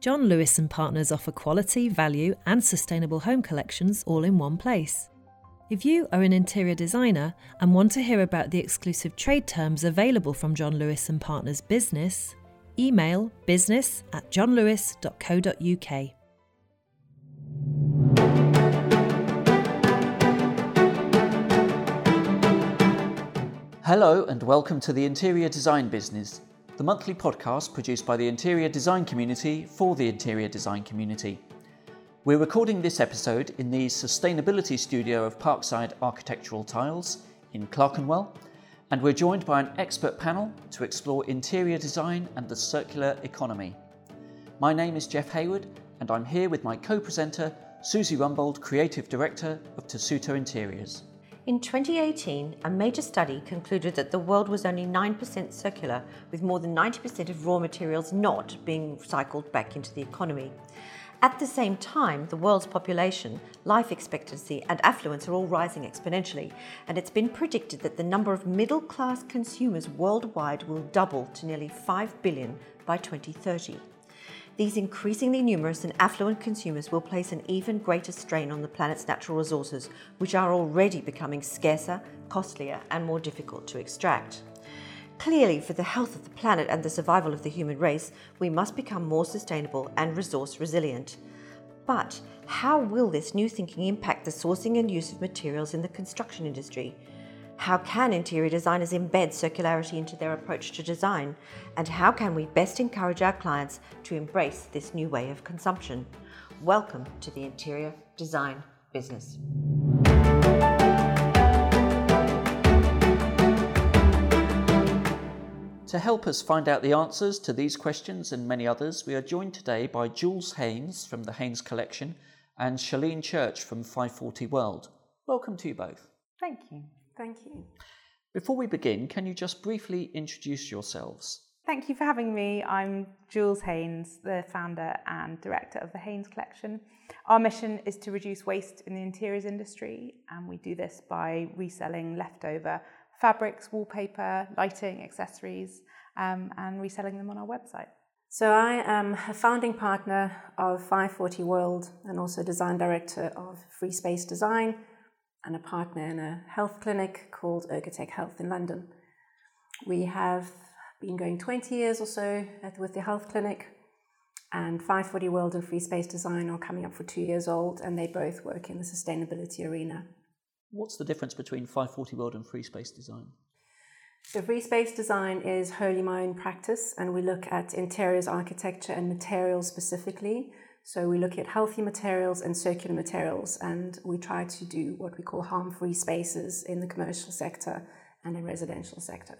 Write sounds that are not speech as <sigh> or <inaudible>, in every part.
John Lewis and Partners offer quality, value, and sustainable home collections all in one place. If you are an interior designer and want to hear about the exclusive trade terms available from John Lewis and Partners business, email business at johnlewis.co.uk. Hello and welcome to the Interior Design Business, the monthly podcast produced by the interior design community for the interior design community. We're recording this episode in the sustainability studio of Parkside Architectural Tiles in Clerkenwell, and we're joined by an expert panel to explore interior design and the circular economy. My name is Jeff Hayward, and I'm here with my co presenter, Susie Rumbold, Creative Director of Tessuto Interiors. In 2018, a major study concluded that the world was only 9% circular, with more than 90% of raw materials not being cycled back into the economy. At the same time, the world's population, life expectancy, and affluence are all rising exponentially, and it's been predicted that the number of middle class consumers worldwide will double to nearly 5 billion by 2030. These increasingly numerous and affluent consumers will place an even greater strain on the planet's natural resources, which are already becoming scarcer, costlier, and more difficult to extract. Clearly, for the health of the planet and the survival of the human race, we must become more sustainable and resource resilient. But how will this new thinking impact the sourcing and use of materials in the construction industry? How can interior designers embed circularity into their approach to design? And how can we best encourage our clients to embrace this new way of consumption? Welcome to the interior design business. To help us find out the answers to these questions and many others, we are joined today by Jules Haines from the Haines Collection and Chaline Church from 540 World. Welcome to you both. Thank you. Thank you. Before we begin, can you just briefly introduce yourselves? Thank you for having me. I'm Jules Haines, the founder and director of the Haines Collection. Our mission is to reduce waste in the interiors industry, and we do this by reselling leftover fabrics, wallpaper, lighting, accessories, um, and reselling them on our website. So, I am a founding partner of 540 World and also design director of Free Space Design, and a partner in a health clinic called Ergotech Health in London. We have been going 20 years or so at, with the health clinic, and 540 World and Free Space Design are coming up for two years old, and they both work in the sustainability arena. What's the difference between 540 World and Free Space Design? So, Free Space Design is wholly my own practice, and we look at interiors architecture and materials specifically. So we look at healthy materials and circular materials, and we try to do what we call harm free spaces in the commercial sector and in residential sector.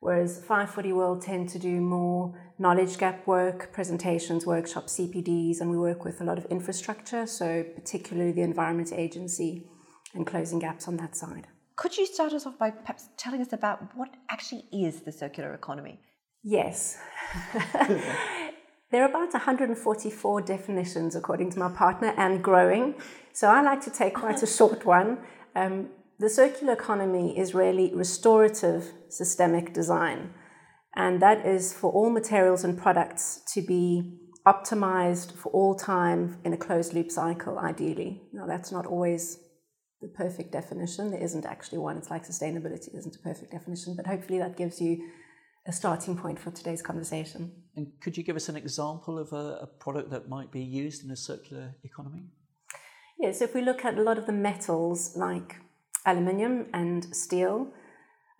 Whereas 540 World tend to do more knowledge gap work, presentations, workshops, CPDs, and we work with a lot of infrastructure, so particularly the Environment Agency and closing gaps on that side. Could you start us off by perhaps telling us about what actually is the circular economy? Yes. <laughs> There are about 144 definitions, according to my partner, and growing. So I like to take quite a short one. Um, the circular economy is really restorative systemic design, and that is for all materials and products to be optimized for all time in a closed loop cycle, ideally. Now, that's not always the perfect definition. There isn't actually one. It's like sustainability isn't a perfect definition, but hopefully that gives you a starting point for today's conversation. And could you give us an example of a, a product that might be used in a circular economy? Yes, if we look at a lot of the metals like aluminium and steel,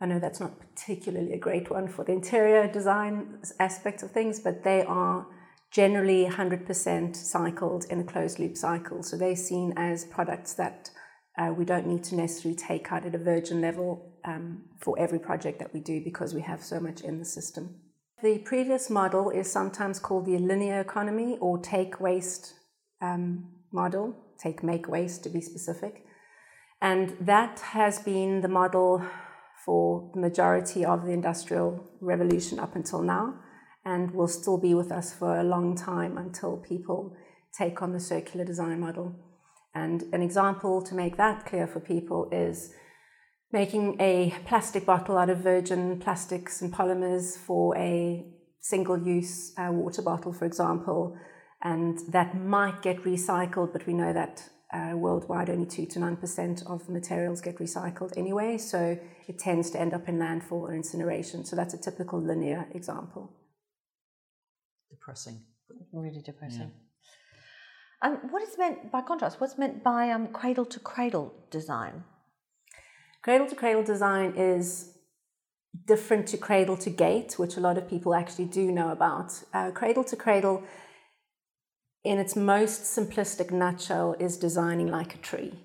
I know that's not particularly a great one for the interior design aspect of things, but they are generally 100% cycled in a closed loop cycle. So they're seen as products that uh, we don't need to necessarily take out at a virgin level um, for every project that we do because we have so much in the system. The previous model is sometimes called the linear economy or take waste um, model, take make waste to be specific. And that has been the model for the majority of the industrial revolution up until now and will still be with us for a long time until people take on the circular design model. And an example to make that clear for people is making a plastic bottle out of virgin plastics and polymers for a single use uh, water bottle, for example, and that might get recycled, but we know that uh, worldwide only 2 to 9% of materials get recycled anyway, so it tends to end up in landfill or incineration. So that's a typical linear example. Depressing. Really depressing. Yeah. Um, what is meant, by contrast, what's meant by um, cradle to cradle design? Cradle to cradle design is different to cradle to gate, which a lot of people actually do know about. Uh, cradle to cradle, in its most simplistic nutshell, is designing like a tree.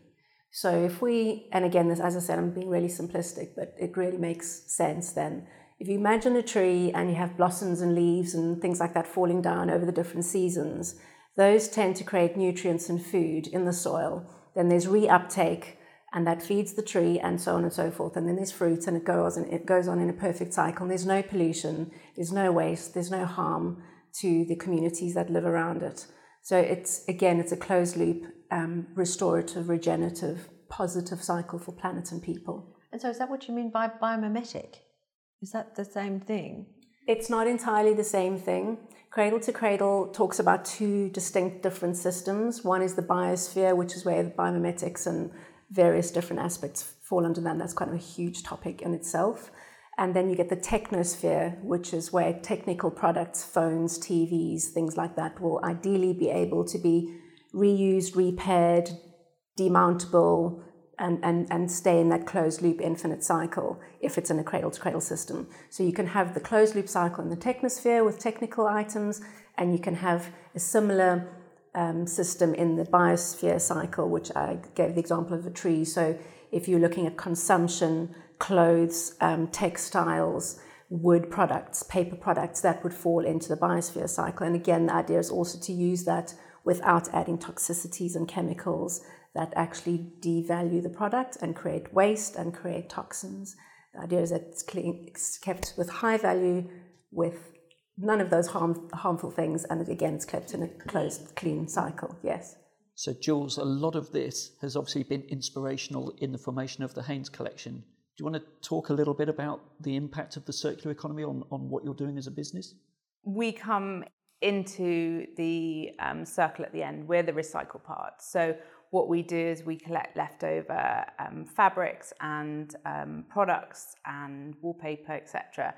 So if we, and again, this, as I said, I'm being really simplistic, but it really makes sense then. If you imagine a tree and you have blossoms and leaves and things like that falling down over the different seasons, those tend to create nutrients and food in the soil. Then there's reuptake and that feeds the tree and so on and so forth. And then there's fruit and it goes and it goes on in a perfect cycle. And there's no pollution, there's no waste, there's no harm to the communities that live around it. So it's again, it's a closed loop, um, restorative, regenerative, positive cycle for planet and people. And so, is that what you mean by biomimetic? Is that the same thing? It's not entirely the same thing. Cradle to Cradle talks about two distinct different systems. One is the biosphere, which is where the biomimetics and various different aspects fall under that. That's kind of a huge topic in itself. And then you get the technosphere, which is where technical products, phones, TVs, things like that, will ideally be able to be reused, repaired, demountable, and, and, and stay in that closed loop infinite cycle if it's in a cradle to cradle system. So you can have the closed loop cycle in the technosphere with technical items, and you can have a similar um, system in the biosphere cycle, which I gave the example of a tree. So if you're looking at consumption, clothes, um, textiles, wood products, paper products, that would fall into the biosphere cycle. And again, the idea is also to use that without adding toxicities and chemicals that actually devalue the product and create waste and create toxins. The idea is that it's, kept with high value, with none of those harm, harmful things, and again, it's kept in a closed, clean cycle. Yes. So, Jules, a lot of this has obviously been inspirational in the formation of the Haines collection. Do you want to talk a little bit about the impact of the circular economy on, on what you're doing as a business? We come into the um, circle at the end. We're the recycle part. So what we do is we collect leftover um, fabrics and um, products and wallpaper, etc.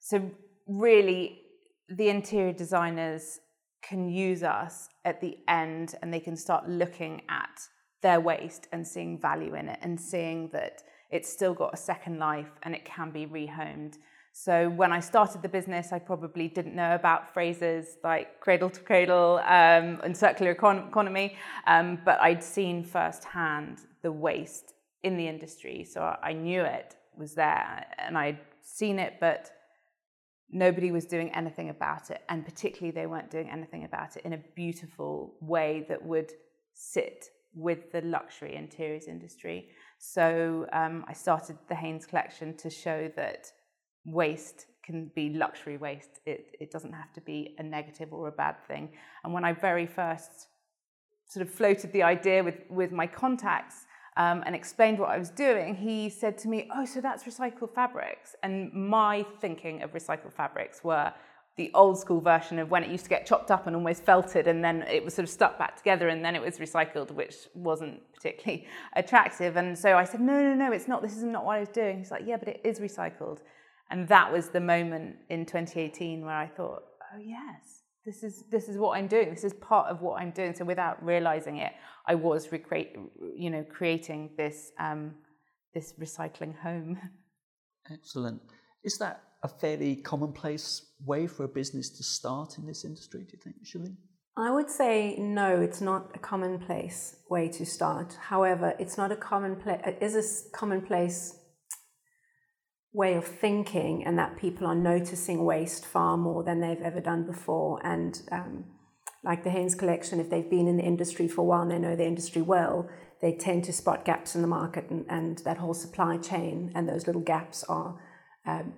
So really, the interior designers can use us at the end and they can start looking at their waste and seeing value in it and seeing that it's still got a second life and it can be rehomed. So when I started the business, I probably didn't know about phrases like cradle to cradle um, and circular econ- economy, um, but I'd seen firsthand the waste in the industry. So I knew it was there and I'd seen it, but nobody was doing anything about it. And particularly, they weren't doing anything about it in a beautiful way that would sit with the luxury interiors industry. So um, I started the Haines collection to show that waste can be luxury waste. It, it doesn't have to be a negative or a bad thing. And when I very first sort of floated the idea with, with my contacts, um, and explained what I was doing, he said to me, Oh, so that's recycled fabrics. And my thinking of recycled fabrics were the old school version of when it used to get chopped up and almost felted and then it was sort of stuck back together and then it was recycled, which wasn't particularly <laughs> attractive. And so I said, No, no, no, it's not. This is not what I was doing. He's like, Yeah, but it is recycled. And that was the moment in 2018 where I thought, Oh, yes this is this is what I'm doing. This is part of what I'm doing. So without realizing it, I was recreate, you know, creating this um, this recycling home. Excellent. Is that a fairly commonplace way for a business to start in this industry? Do you think, Shirley? I would say no. It's not a commonplace way to start. However, it's not a commonplace. It is a commonplace way of thinking and that people are noticing waste far more than they've ever done before. And um, like the Haines collection, if they've been in the industry for a while and they know the industry well, they tend to spot gaps in the market and, and that whole supply chain and those little gaps are um,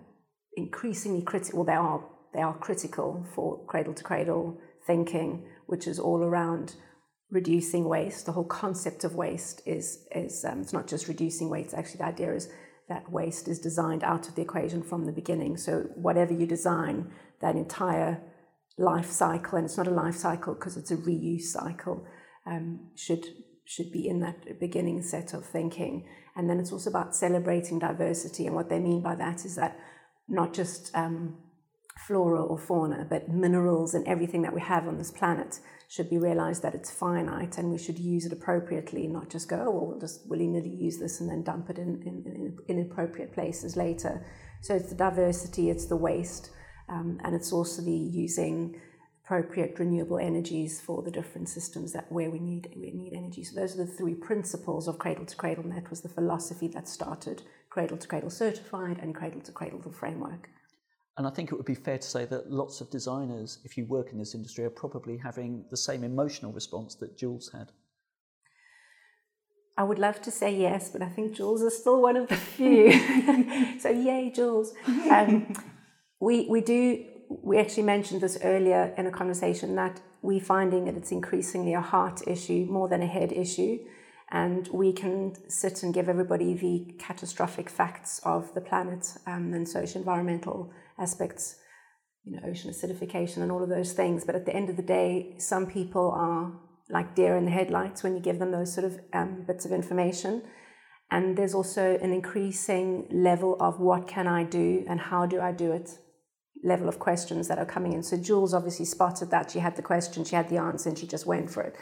increasingly critical. Well, they are they are critical for cradle to cradle thinking, which is all around reducing waste. The whole concept of waste is is um, it's not just reducing waste. Actually, the idea is that waste is designed out of the equation from the beginning. So whatever you design, that entire life cycle, and it's not a life cycle because it's a reuse cycle, um, should should be in that beginning set of thinking. And then it's also about celebrating diversity, and what they mean by that is that not just um, flora or fauna, but minerals and everything that we have on this planet should be realized that it's finite and we should use it appropriately, not just go, oh, well, we'll just willy nilly use this and then dump it in, in, in inappropriate places later. So it's the diversity, it's the waste, um, and it's also the using appropriate renewable energies for the different systems that where we need we need energy. So those are the three principles of Cradle to Cradle, and that was the philosophy that started Cradle to Cradle Certified and Cradle to Cradle the framework. And I think it would be fair to say that lots of designers, if you work in this industry, are probably having the same emotional response that Jules had. I would love to say yes, but I think Jules is still one of the few. <laughs> so yay, Jules. Um, we we do. We actually mentioned this earlier in a conversation that we're finding that it's increasingly a heart issue more than a head issue, and we can sit and give everybody the catastrophic facts of the planet um, and social environmental aspects, you know, ocean acidification and all of those things. But at the end of the day, some people are like deer in the headlights when you give them those sort of um, bits of information. And there's also an increasing level of what can I do and how do I do it level of questions that are coming in. So Jules obviously spotted that. She had the question, she had the answer, and she just went for it.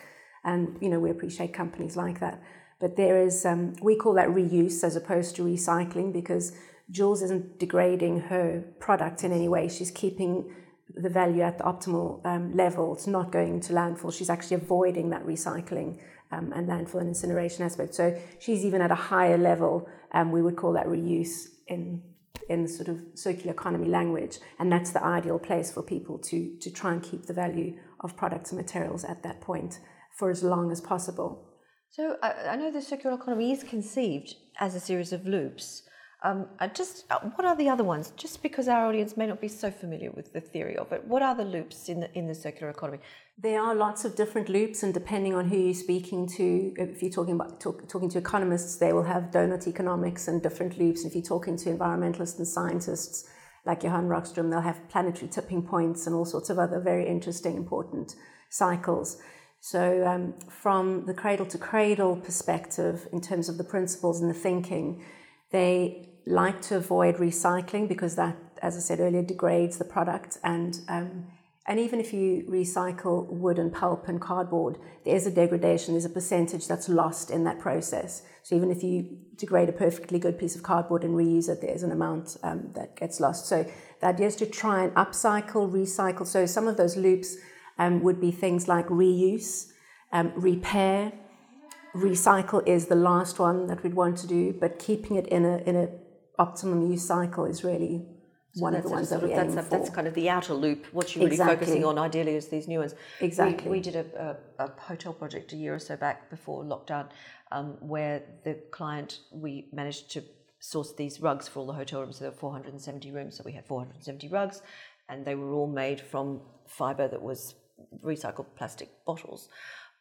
And, you know, we appreciate companies like that. But there is, um, we call that reuse as opposed to recycling because Jules isn't degrading her product in any way. She's keeping the value at the optimal um, level. It's not going to landfill. She's actually avoiding that recycling um, and landfill and incineration aspect. So she's even at a higher level. Um, we would call that reuse in in sort of circular economy language, and that's the ideal place for people to to try and keep the value of products and materials at that point for as long as possible. So I, I know the circular economy is conceived as a series of loops. Um, just uh, what are the other ones? Just because our audience may not be so familiar with the theory of it, what are the loops in the in the circular economy? There are lots of different loops, and depending on who you're speaking to, if you're talking about talk, talking to economists, they will have donut economics and different loops. If you're talking to environmentalists and scientists like Johan Rockström, they'll have planetary tipping points and all sorts of other very interesting, important cycles. So, um, from the cradle to cradle perspective, in terms of the principles and the thinking, they like to avoid recycling because that, as I said earlier, degrades the product. And, um, and even if you recycle wood and pulp and cardboard, there's a degradation, there's a percentage that's lost in that process. So even if you degrade a perfectly good piece of cardboard and reuse it, there's an amount um, that gets lost. So the idea is to try and upcycle, recycle. So some of those loops um, would be things like reuse, um, repair, recycle is the last one that we'd want to do, but keeping it in a in a optimum use cycle is really so one of the ones that we aim that's, for. That's kind of the outer loop. What you're really focusing on, ideally, is these new ones. Exactly. We, we did a, a, a, hotel project a year or so back before lockdown, um, where the client we managed to source these rugs for all the hotel rooms. So there were 470 rooms, so we had 470 rugs, and they were all made from fibre that was recycled plastic bottles.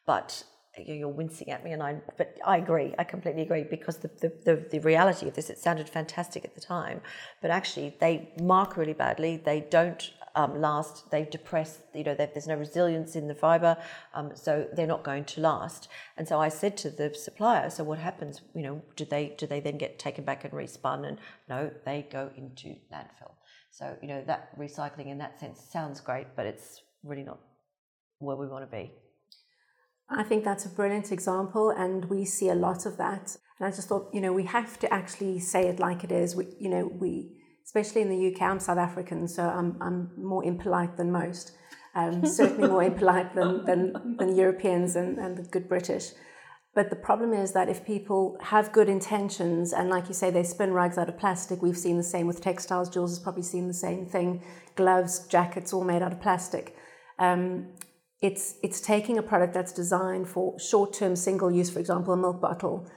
But you're wincing at me, and I, but I agree. I completely agree because the, the, the, the, reality of this, it sounded fantastic at the time, but actually they mark really badly. They don't um, last. They depress. You know, there's no resilience in the fibre, um, so they're not going to last. And so I said to the supplier, "So what happens? You know, do they do they then get taken back and respun? And no, they go into landfill. So you know that recycling in that sense sounds great, but it's really not where we want to be." I think that's a brilliant example, and we see a lot of that. And I just thought, you know, we have to actually say it like it is. We, you know, we, especially in the UK, I'm South African, so I'm, I'm more impolite than most. Um, <laughs> certainly more impolite than, than, than Europeans and, and the good British. But the problem is that if people have good intentions, and like you say, they spin rugs out of plastic, we've seen the same with textiles. Jules has probably seen the same thing gloves, jackets, all made out of plastic. Um, it's, it's taking a product that's designed for short term single use, for example, a milk bottle,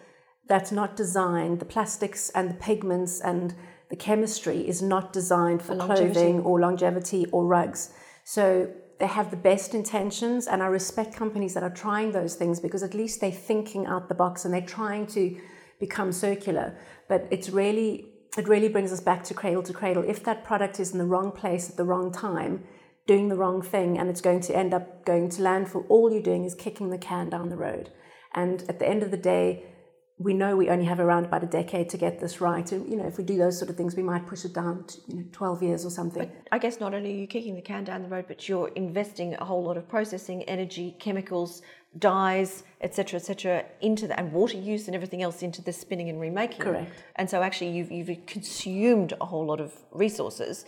that's not designed, the plastics and the pigments and the chemistry is not designed for, clothing or longevity or rugs. So they have the best intentions, and I respect companies that are trying those things because at least they're thinking out the box and they're trying to become circular. But it's really, it really brings us back to cradle to cradle. If that product is in the wrong place at the wrong time, doing the wrong thing and it's going to end up going to landfill, all you're doing is kicking the can down the road. And at the end of the day, we know we only have around about a decade to get this right. And, you know, if we do those sort of things, we might push it down to, you know, 12 years or something. But I guess not only are you kicking the can down the road, but you're investing a whole lot of processing, energy, chemicals, dyes, etc., etc., into that, and water use and everything else into the spinning and remaking. Correct. And so actually you've, you've consumed a whole lot of resources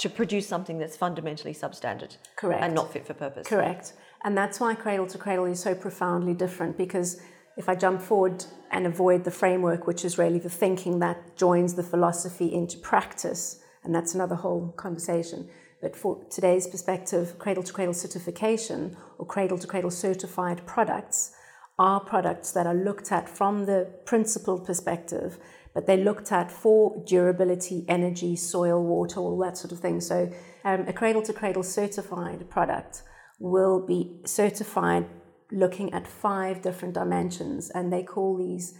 to produce something that's fundamentally substandard. Correct. And not fit for purpose. Correct. And that's why Cradle to Cradle is so profoundly different because if I jump forward and avoid the framework, which is really the thinking that joins the philosophy into practice, and that's another whole conversation. But for today's perspective, cradle to cradle certification or cradle to cradle certified products are products that are looked at from the principled perspective, but they're looked at for durability, energy, soil, water, all that sort of thing. So, um, a cradle to cradle certified product will be certified looking at five different dimensions, and they call these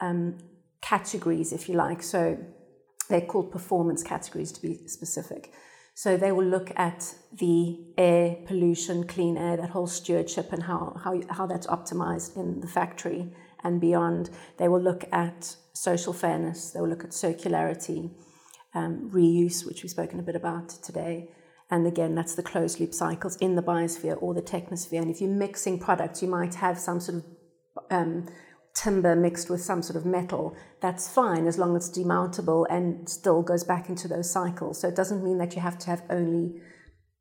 um, categories, if you like. So they're called performance categories to be specific. So they will look at the air pollution, clean air, that whole stewardship, and how, how, how that's optimized in the factory and beyond. They will look at social fairness, they will look at circularity, um, reuse, which we've spoken a bit about today, and again, that's the closed loop cycles in the biosphere or the technosphere. And if you're mixing products, you might have some sort of um, timber mixed with some sort of metal. That's fine as long as it's demountable and still goes back into those cycles. So it doesn't mean that you have to have only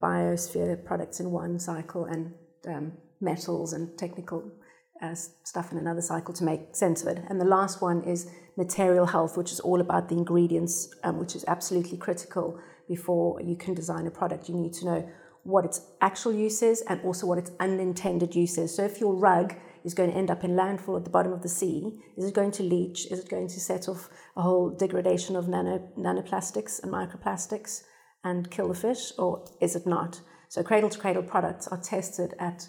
biosphere products in one cycle and um, metals and technical uh, stuff in another cycle to make sense of it. And the last one is material health, which is all about the ingredients, um, which is absolutely critical before you can design a product. You need to know what its actual use is and also what its unintended use is. So if your rug is going to end up in landfill at the bottom of the sea, is it going to leach? Is it going to set off a whole degradation of nano, nanoplastics and microplastics and kill the fish, or is it not? So cradle to cradle products are tested at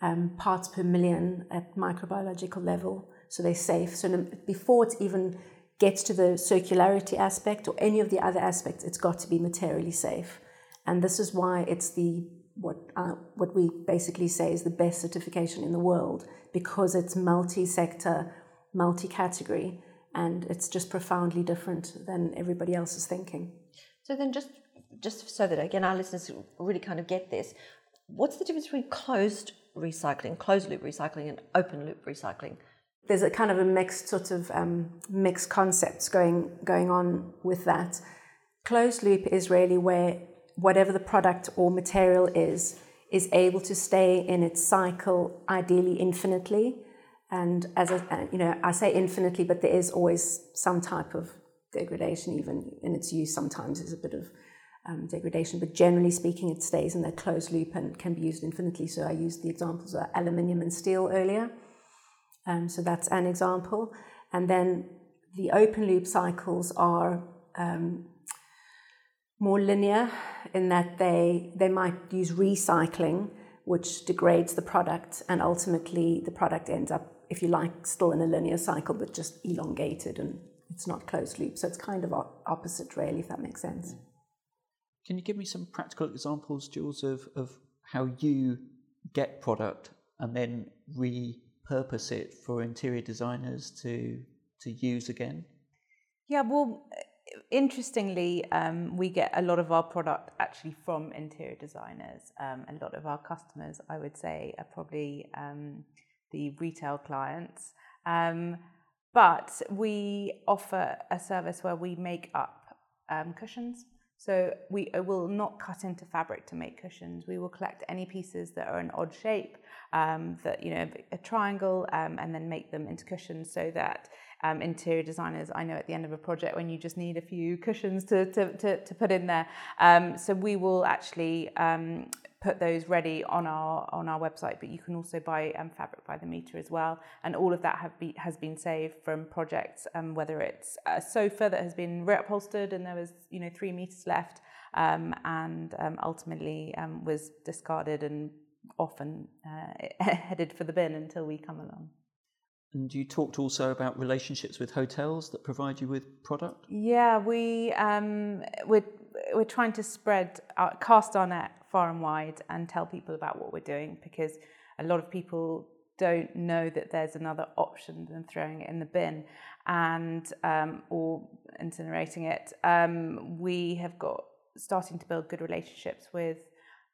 um, parts per million at microbiological level, so they're safe. So before it even gets to the circularity aspect or any of the other aspects, it's got to be materially safe. And this is why it's the what uh, what we basically say is the best certification in the world because it's multi-sector, multi-category, and it's just profoundly different than everybody else is thinking. So then, just just so that again our listeners really kind of get this, what's the difference between closed recycling, closed loop recycling, and open loop recycling? There's a kind of a mixed sort of um, mixed concepts going going on with that. Closed loop is really where whatever the product or material is is able to stay in its cycle ideally infinitely. And as a, you know, I say infinitely, but there is always some type of degradation, even in its use. Sometimes there's a bit of um, degradation, but generally speaking, it stays in that closed loop and can be used infinitely. So I used the examples of aluminium and steel earlier. Um, so that's an example. And then the open loop cycles are um, more linear in that they, they might use recycling, which degrades the product, and ultimately the product ends up, if you like, still in a linear cycle, but just elongated and it's not closed loop. So it's kind of opposite, really, if that makes sense. Can you give me some practical examples, Jules, of, of how you get product and then re purpose it for interior designers to to use again? Yeah, well, interestingly, um, we get a lot of our product actually from interior designers. Um, a lot of our customers, I would say, are probably um, the retail clients. Um, but we offer a service where we make up um, cushions. So we uh, will not cut into fabric to make cushions. We will collect any pieces that are an odd shape, um, that you know a triangle, um, and then make them into cushions so that um, interior designers, I know at the end of a project when you just need a few cushions to to to, to put in there. Um, so we will actually um, put those ready on our on our website, but you can also buy um, fabric by the meter as well. And all of that have be, has been saved from projects, um, whether it's a sofa that has been reupholstered and there was you know three meters left, um, and um, ultimately um, was discarded and often uh, <laughs> headed for the bin until we come along. And you talked also about relationships with hotels that provide you with product. Yeah, we um, with we're trying to spread, our, cast our net far and wide, and tell people about what we're doing because a lot of people don't know that there's another option than throwing it in the bin and um, or incinerating it. Um, we have got starting to build good relationships with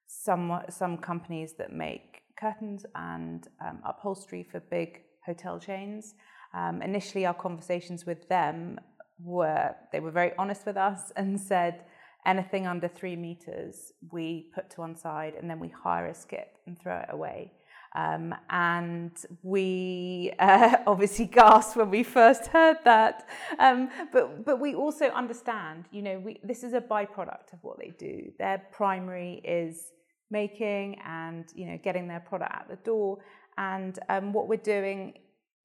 some some companies that make curtains and um, upholstery for big hotel chains. Um, initially, our conversations with them were they were very honest with us and said anything under three meters we put to one side and then we hire a skip and throw it away. Um, and we <laughs> uh, obviously gasped when we first heard that. Um, but, but we also understand, you know, we, this is a byproduct of what they do. Their primary is making and, you know, getting their product out the door. And um, what we're doing,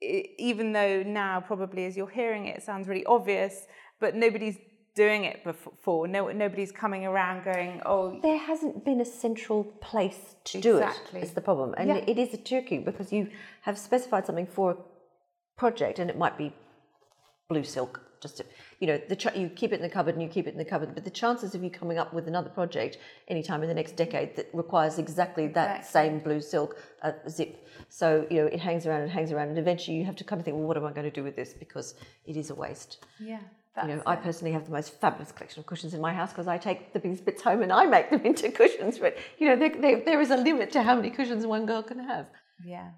even though now probably as you're hearing it, it sounds really obvious, but nobody's doing it before. No, nobody's coming around going, oh. There hasn't been a central place to exactly. do it. Is the problem, and yeah. it is a turkey because you have specified something for a project, and it might be blue silk. Just to, you know, the ch- you keep it in the cupboard and you keep it in the cupboard, but the chances of you coming up with another project anytime in the next decade that requires exactly that exactly. same blue silk uh, zip. So you know, it hangs around and hangs around, and eventually you have to kind of think, well, what am I going to do with this because it is a waste. Yeah. That's you know, it. I personally have the most fabulous collection of cushions in my house because I take the biggest bits home and I make them <laughs> into cushions. But you know, there, is a limit to how many cushions one girl can have. Yeah,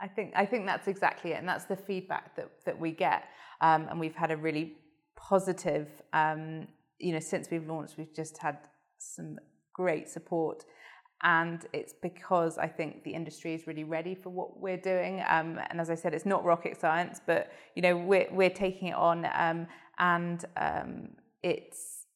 I think I think that's exactly it, and that's the feedback that that we get. Um, and we've had a really positive. Um, you know, since we've launched, we've just had some great support and it's because I think the industry is really ready for what we're doing. Um, and as I said, it's not rocket science, but you know we're we're taking it on, um, and um, it's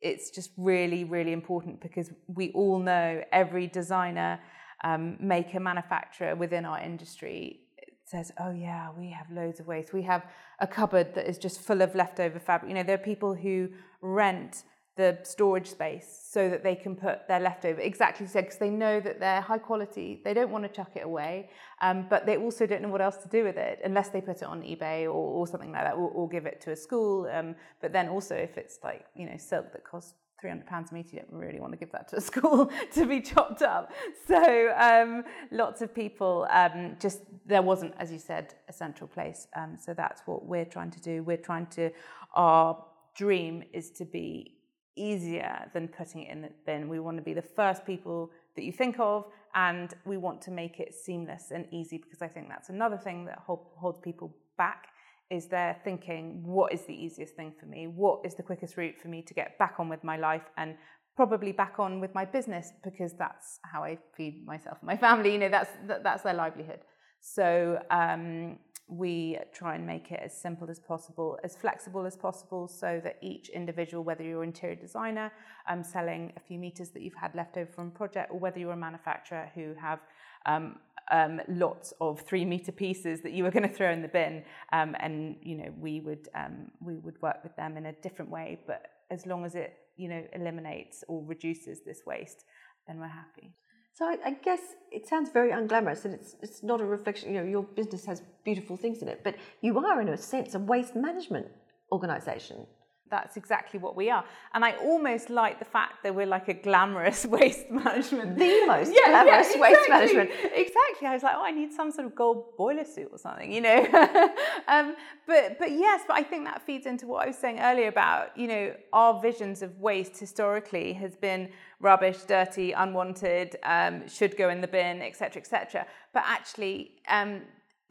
it's just really really important because we all know every designer, um, maker, manufacturer within our industry says, "Oh yeah, we have loads of waste. We have a cupboard that is just full of leftover fabric." You know, there are people who rent the storage space so that they can put their leftover exactly said because they know that they're high quality they don't want to chuck it away um, but they also don't know what else to do with it unless they put it on ebay or, or something like that or, or, give it to a school um, but then also if it's like you know silk that costs 300 pounds a meter you don't really want to give that to a <laughs> school to be chopped up. So um, lots of people um, just there wasn't as you said a central place um, so that's what we're trying to do. We're trying to our dream is to be easier than putting it in the bin. We want to be the first people that you think of, and we want to make it seamless and easy because I think that's another thing that hold, holds people back is they're thinking, what is the easiest thing for me? What is the quickest route for me to get back on with my life and probably back on with my business because that's how I feed myself and my family. You know, that's that, that's their livelihood. So um, we try and make it as simple as possible, as flexible as possible, so that each individual, whether you're an interior designer um, selling a few meters that you've had left over from a project, or whether you're a manufacturer who have um, um, lots of three meter pieces that you were going to throw in the bin, um, and you know we would um, we would work with them in a different way, but as long as it you know eliminates or reduces this waste, then we're happy. So I, I, guess it sounds very unglamorous, and it's it's not a reflection. You know, your business has beautiful things in it, but you are, in a sense, a waste management organisation that's exactly what we are. And I almost like the fact that we're like a glamorous <laughs> waste management. The most yeah, glamorous yeah, exactly, waste management. Exactly. I was like, oh, I need some sort of gold boiler suit or something, you know. <laughs> um, but but yes, but I think that feeds into what I was saying earlier about, you know, our visions of waste historically has been rubbish, dirty, unwanted, um, should go in the bin, etc., etc. But actually, um,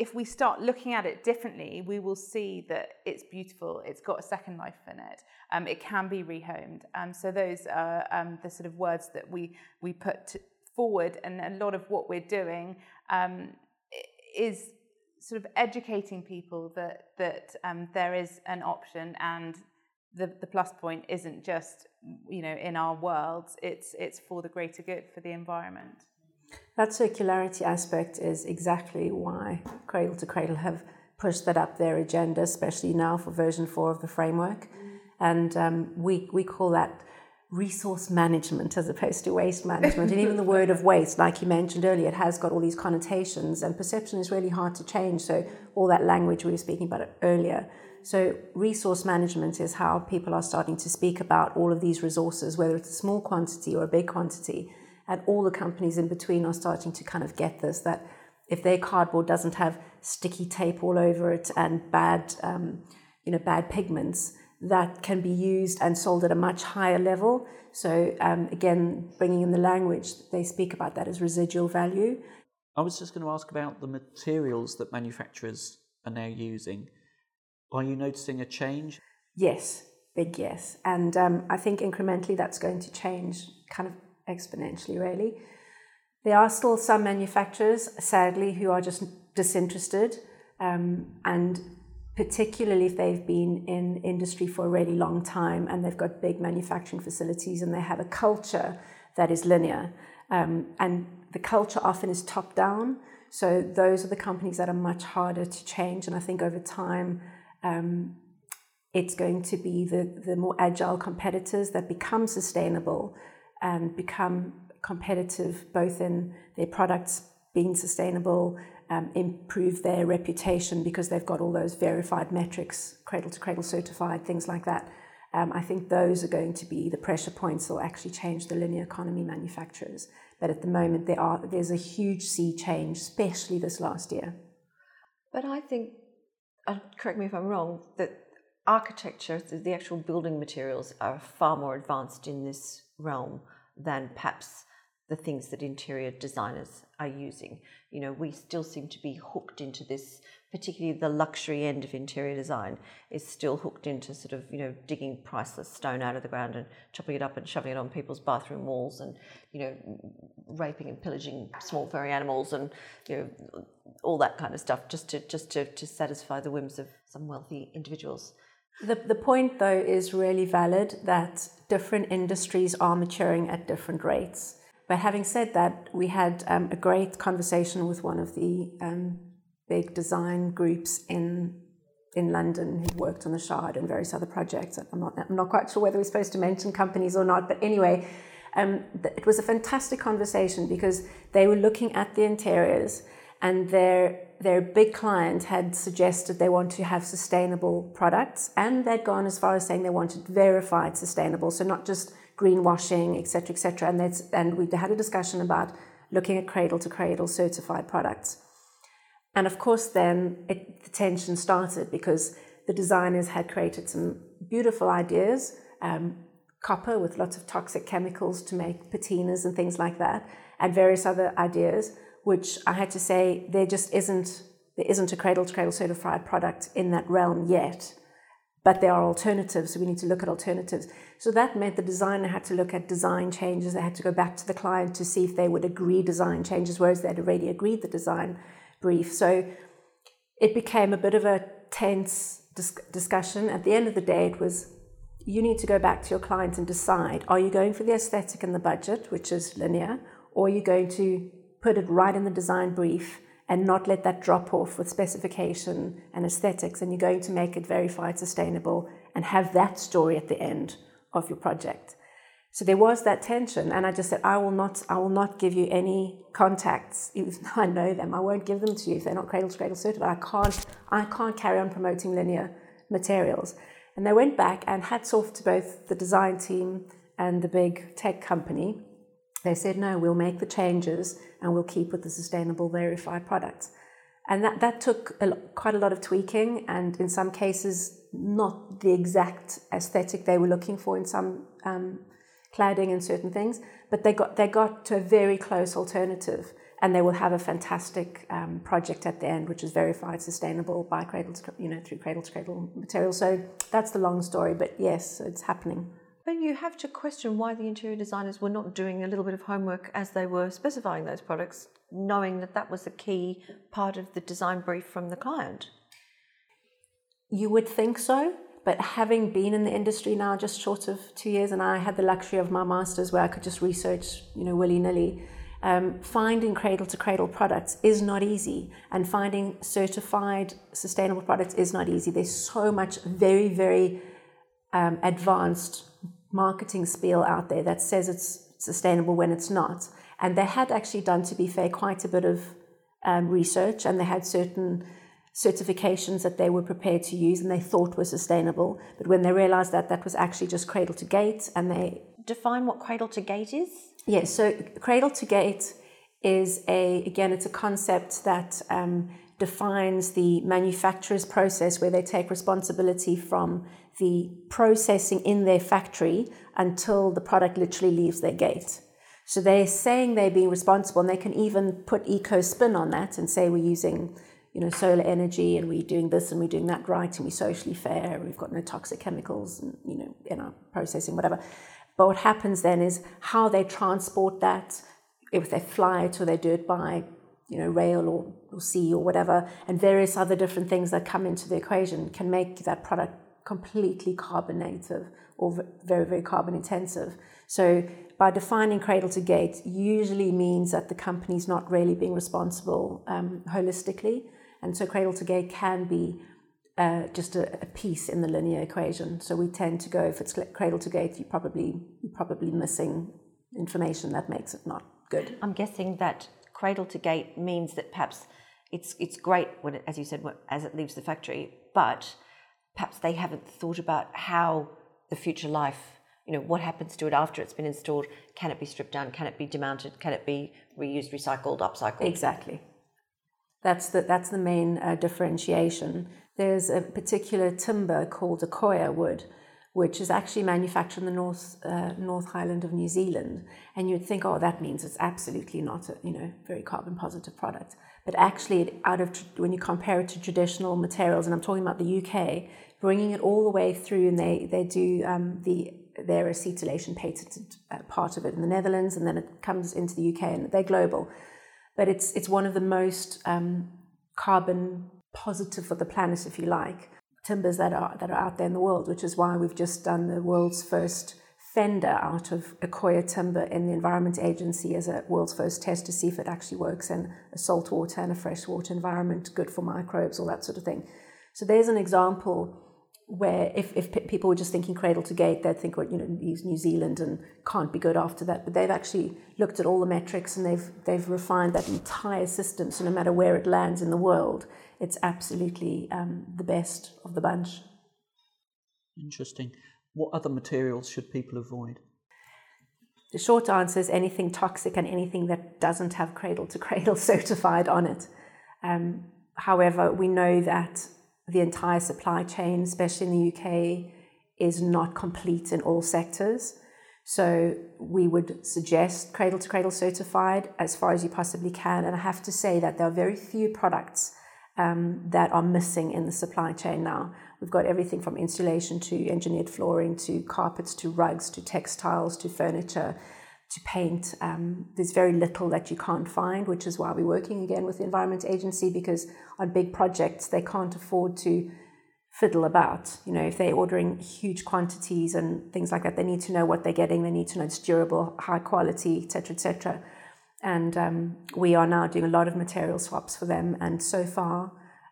if we start looking at it differently, we will see that it's beautiful. It's got a second life in it. Um, it can be rehomed. Um, so those are um, the sort of words that we we put forward, and a lot of what we're doing um, is sort of educating people that that um, there is an option, and the the plus point isn't just you know in our worlds. It's it's for the greater good for the environment. That circularity aspect is exactly why Cradle to Cradle have pushed that up their agenda, especially now for version four of the framework. And um, we, we call that resource management as opposed to waste management. and even the word of waste, like you mentioned earlier, it has got all these connotations, and perception is really hard to change. So, all that language we were speaking about earlier So, resource management is how people are starting to speak about all of these resources, whether it's a small quantity or a big quantity. And all the companies in between are starting to kind of get this that if their cardboard doesn't have sticky tape all over it and bad, um, you know, bad pigments, that can be used and sold at a much higher level. So, um, again, bringing in the language, they speak about that as residual value. I was just going to ask about the materials that manufacturers are now using. Are you noticing a change? Yes, big yes. And um, I think incrementally that's going to change kind of exponentially, really. There are still some manufacturers, sadly, who are just disinterested. Um, and particularly if they've been in industry for a really long time and they've got big manufacturing facilities and they have a culture that is linear. Um, and the culture often is top down. So those are the companies that are much harder to change. And I think over time, um, it's going to be the, the more agile competitors that become sustainable and become competitive both in their products being sustainable, um, improve their reputation because they've got all those verified metrics, cradle to cradle certified, things like that. Um, I think those are going to be the pressure points that will actually change the linear economy manufacturers. But at the moment, there are there's a huge sea change, especially this last year. But I think, uh, correct me if I'm wrong, that architecture, the actual building materials, are far more advanced in this realm than perhaps the things that interior designers are using. You know, we still seem to be hooked into this, particularly the luxury end of interior design is still hooked into sort of, you know, digging priceless stone out of the ground and chopping it up and shoving it on people's bathroom walls and, you know, raping and pillaging small furry animals and, you know, all that kind of stuff just to just to, to satisfy the whims of some wealthy individuals. The, the point, though, is really valid that different industries are maturing at different rates. But having said that, we had um, a great conversation with one of the um, big design groups in in London who worked on the Shard and various other projects. I'm not, I'm not quite sure whether we're supposed to mention companies or not, but anyway, um, it was a fantastic conversation because they were looking at the interiors and their their big client had suggested they want to have sustainable products and they'd gone as far as saying they wanted verified sustainable so not just greenwashing, etc., etc. And that's and we had a discussion about looking at cradle to cradle certified products. And of course, then it, the tension started because the designers had created some beautiful ideas, um, copper with lots of toxic chemicals to make patinas and things like that, and various other ideas, which I had to say there just isn't there isn't a cradle to cradle certified product in that realm yet but there are alternatives, so we need to look at alternatives. So that meant the designer had to look at design changes. They had to go back to the client to see if they would agree design changes, whereas they'd already agreed the design brief. So it became a bit of a tense dis- discussion. At the end of the day, it was you need to go back to your client and decide are you going for the aesthetic and the budget, which is linear, or are you going to put it right in the design brief? and not let that drop off with specification and aesthetics. And you're going to make it verified sustainable and have that story at the end of your project. So there was that tension, and I just said, I will not, I will not give you any contacts, <laughs> even I know them. I won't give them to you if they're not cradle to cradle certified. I can't, I can't carry on promoting linear materials. And they went back, and hats off to both the design team and the big tech company they said, no, we'll make the changes and we'll keep with the sustainable verified products. And that, that took a, quite a lot of tweaking, and in some cases, not the exact aesthetic they were looking for in some um, cladding and certain things, but they got, they got to a very close alternative, and they will have a fantastic um, project at the end, which is verified sustainable by cradle to, you know, through cradle to cradle material. So that's the long story, but yes, it's happening. You have to question why the interior designers were not doing a little bit of homework as they were specifying those products, knowing that that was a key part of the design brief from the client. You would think so, but having been in the industry now just short of two years, and I had the luxury of my master's where I could just research, you know, willy nilly. Um, finding cradle to cradle products is not easy, and finding certified sustainable products is not easy. There's so much very, very um, advanced marketing spiel out there that says it's sustainable when it's not. And they had actually done, to be fair, quite a bit of um, research, and they had certain certifications that they were prepared to use and they thought were sustainable. But when they realized that that was actually just cradle to gate and they Define what cradle to gate is? Yes, so cradle to gate is a, again, it's a concept that um, defines the manufacturer's process where they take responsibility from the processing in their factory until the product literally leaves their gate. So they're saying they're being responsible and they can even put eco spin on that and say we're using you know, solar energy and we're doing this and we're doing that right and we're socially fair, and we've got no toxic chemicals and, you know, in our processing, whatever. But what happens then is how they transport that, if they fly it or they do it by, you know, rail or, or sea or whatever, and various other different things that come into the equation can make that product completely carbon negative or very, very carbon intensive. So by defining cradle to gate usually means that the company's not really being responsible um, holistically. And so cradle to gate can be uh, just a, a, piece in the linear equation. So we tend to go if it's cradle to gate, you probably you're probably missing information that makes it not good. I'm guessing that cradle to gate means that perhaps it's it's great when it, as you said as it leaves the factory, but perhaps they haven't thought about how the future life you know what happens to it after it's been installed. Can it be stripped down? Can it be demounted? Can it be reused recycled upcycled? Exactly. That's the that's the main uh, differentiation. There's a particular timber called Accoya wood, which is actually manufactured in the North, uh, North Highland of New Zealand. And you'd think, oh, that means it's absolutely not a you know, very carbon positive product. But actually, out of when you compare it to traditional materials, and I'm talking about the UK, bringing it all the way through, and they, they do um, the their acetylation patented uh, part of it in the Netherlands, and then it comes into the UK, and they're global. But it's it's one of the most um, carbon positive for the planet, if you like, timbers that are that are out there in the world, which is why we've just done the world's first fender out of Accoya timber in the Environment Agency as a world's first test to see if it actually works in a saltwater and a freshwater environment, good for microbes, all that sort of thing. So there's an example where if, if people were just thinking cradle to gate, they'd think, well, you know, New Zealand and can't be good after that. But they've actually looked at all the metrics and they've they've refined that entire system. So no matter where it lands in the world, it's absolutely um, the best of the bunch. Interesting. What other materials should people avoid? The short answer is anything toxic and anything that doesn't have cradle to cradle <laughs> certified on it. Um, however, we know that the entire supply chain, especially in the UK, is not complete in all sectors. So we would suggest cradle to cradle certified as far as you possibly can. And I have to say that there are very few products um, that are missing in the supply chain now. We've got everything from insulation to engineered flooring to carpets to rugs to textiles to furniture to paint. Um, there's very little that you can't find, which is why we're working again with the Environment Agency because on big projects they can't afford to fiddle about. You know, if they're ordering huge quantities and things like that, they need to know what they're getting. They need to know it's durable, high quality, etc., etc. And um, we are now doing a lot of material swaps for them. And so far,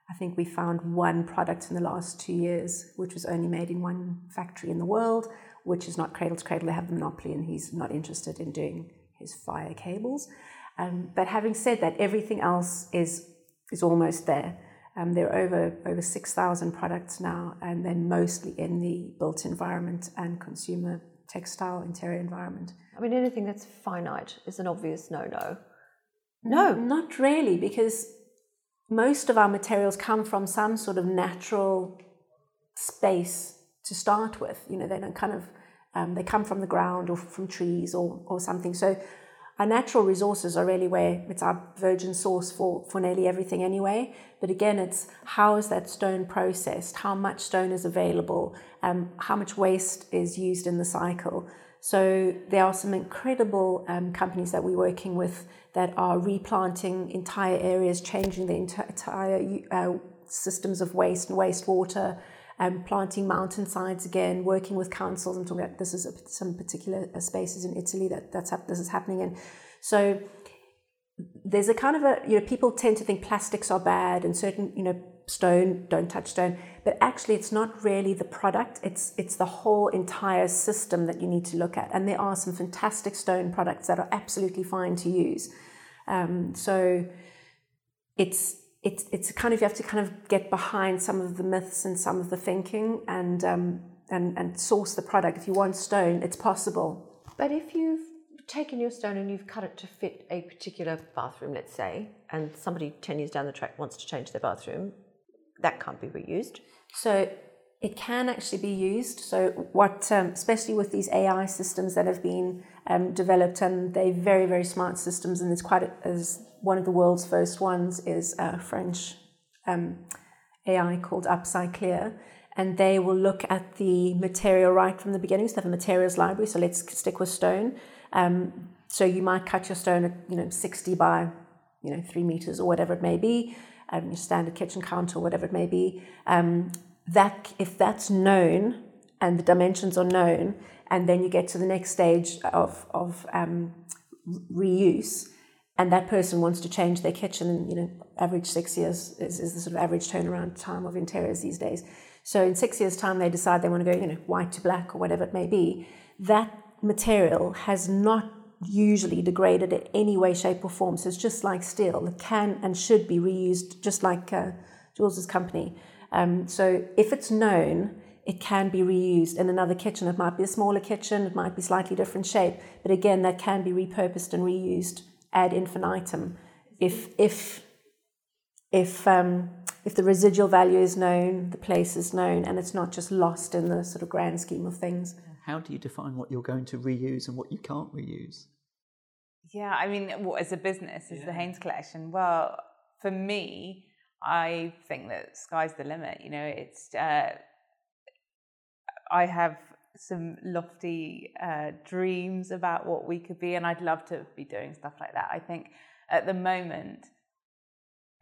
I think we found one product in the last two years, which was only made in one factory in the world, which is not cradle to cradle. They have the monopoly, and he's not interested in doing his fire cables. Um, but having said that, everything else is is almost there. Um, there are over over six thousand products now, and they're mostly in the built environment and consumer textile interior environment. I mean, anything that's finite is an obvious no no. No, not really, because most of our materials come from some sort of natural space to start with. You know, they don't kind of um, they come from the ground or from trees or or something. So our natural resources are really where it's our virgin source for, for nearly everything anyway. But again, it's how is that stone processed? How much stone is available? Um, how much waste is used in the cycle? So there are some incredible um, companies that we're working with that are replanting entire areas, changing the entire uh, systems of waste and wastewater, um, planting mountainsides again, working with councils. I'm talking about this is a, some particular uh, spaces in Italy that that's this is happening in. So there's a kind of a you know people tend to think plastics are bad and certain you know stone don't touch stone but actually it's not really the product it's it's the whole entire system that you need to look at and there are some fantastic stone products that are absolutely fine to use um, so it's it's it's kind of you have to kind of get behind some of the myths and some of the thinking and um, and and source the product. If you want stone, it's possible. But if you've taken your stone and you've cut it to fit a particular bathroom, let's say, and somebody ten years down the track wants to change their bathroom, that can't be reused. So it can actually be used. So what, um, especially with these AI systems that have been um, developed, and they're very very smart systems, and it's quite a, as one of the world's first ones is a French um, AI called Upcyclea, and they will look at the material right from the beginning. So they have a materials library. So let's stick with stone. Um, so you might cut your stone at you know 60 by you know three meters or whatever it may be, um, your standard kitchen counter whatever it may be. Um, that if that's known and the dimensions are known, and then you get to the next stage of of um, reuse, and that person wants to change their kitchen, you know, average six years is, is the sort of average turnaround time of interiors these days. So in six years' time, they decide they want to go, you know, white to black or whatever it may be. That material has not usually degraded in any way, shape, or form. So it's just like steel. It can and should be reused, just like uh, Jules's company. Um, so if it's known, it can be reused in another kitchen. It might be a smaller kitchen, it might be slightly different shape, but again, that can be repurposed and reused ad infinitum if if if um, if the residual value is known, the place is known, and it's not just lost in the sort of grand scheme of things. How do you define what you're going to reuse and what you can't reuse? Yeah, I mean, what as a business is yeah. the Haines collection? Well, for me, I think that sky's the limit. You know, it's uh, I have some lofty uh, dreams about what we could be, and I'd love to be doing stuff like that. I think at the moment,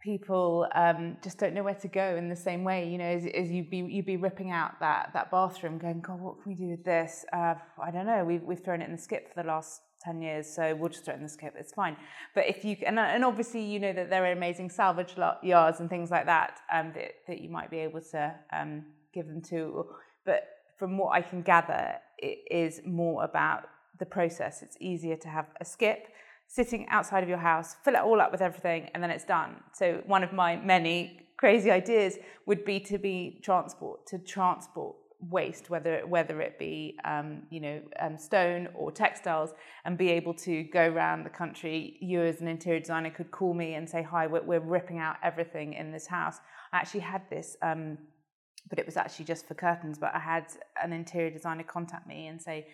people um, just don't know where to go in the same way. You know, as, as you'd be you'd be ripping out that that bathroom, going, God, what can we do with this? Uh, I don't know. We've we've thrown it in the skip for the last 10 years so we'll just throw it in the skip it's fine but if you and, and obviously you know that there are amazing salvage yards and things like that um, that, that you might be able to um, give them to but from what I can gather, it is more about the process. It's easier to have a skip sitting outside of your house, fill it all up with everything, and then it's done. So one of my many crazy ideas would be to be transport to transport waste, whether whether it be um, you know um, stone or textiles, and be able to go around the country. You as an interior designer could call me and say, "Hi, we're, we're ripping out everything in this house." I actually had this. Um, but it was actually just for curtains. But I had an interior designer contact me and say,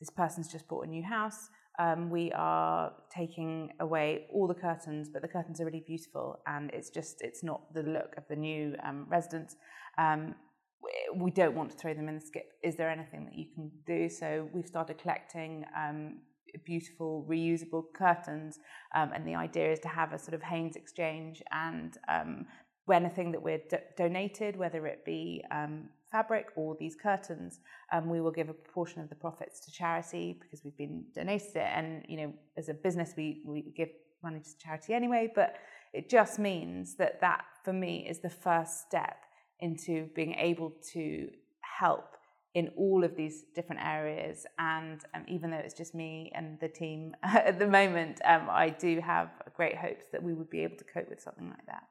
This person's just bought a new house. Um, we are taking away all the curtains, but the curtains are really beautiful, and it's just it's not the look of the new um, residents. Um, we don't want to throw them in the skip. Is there anything that you can do? So we've started collecting um, beautiful reusable curtains, um, and the idea is to have a sort of Haines exchange and um, anything that we're do- donated, whether it be um, fabric or these curtains, um, we will give a proportion of the profits to charity because we've been donated it. And you know, as a business, we we give money to charity anyway. But it just means that that for me is the first step into being able to help in all of these different areas. And um, even though it's just me and the team <laughs> at the moment, um, I do have great hopes that we would be able to cope with something like that